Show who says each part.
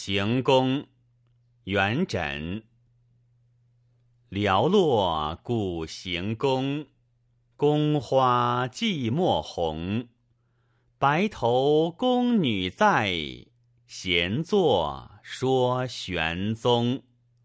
Speaker 1: 行宫元稹。寥落古行宫宫花寂寞红。白头宫女在闲坐说玄宗。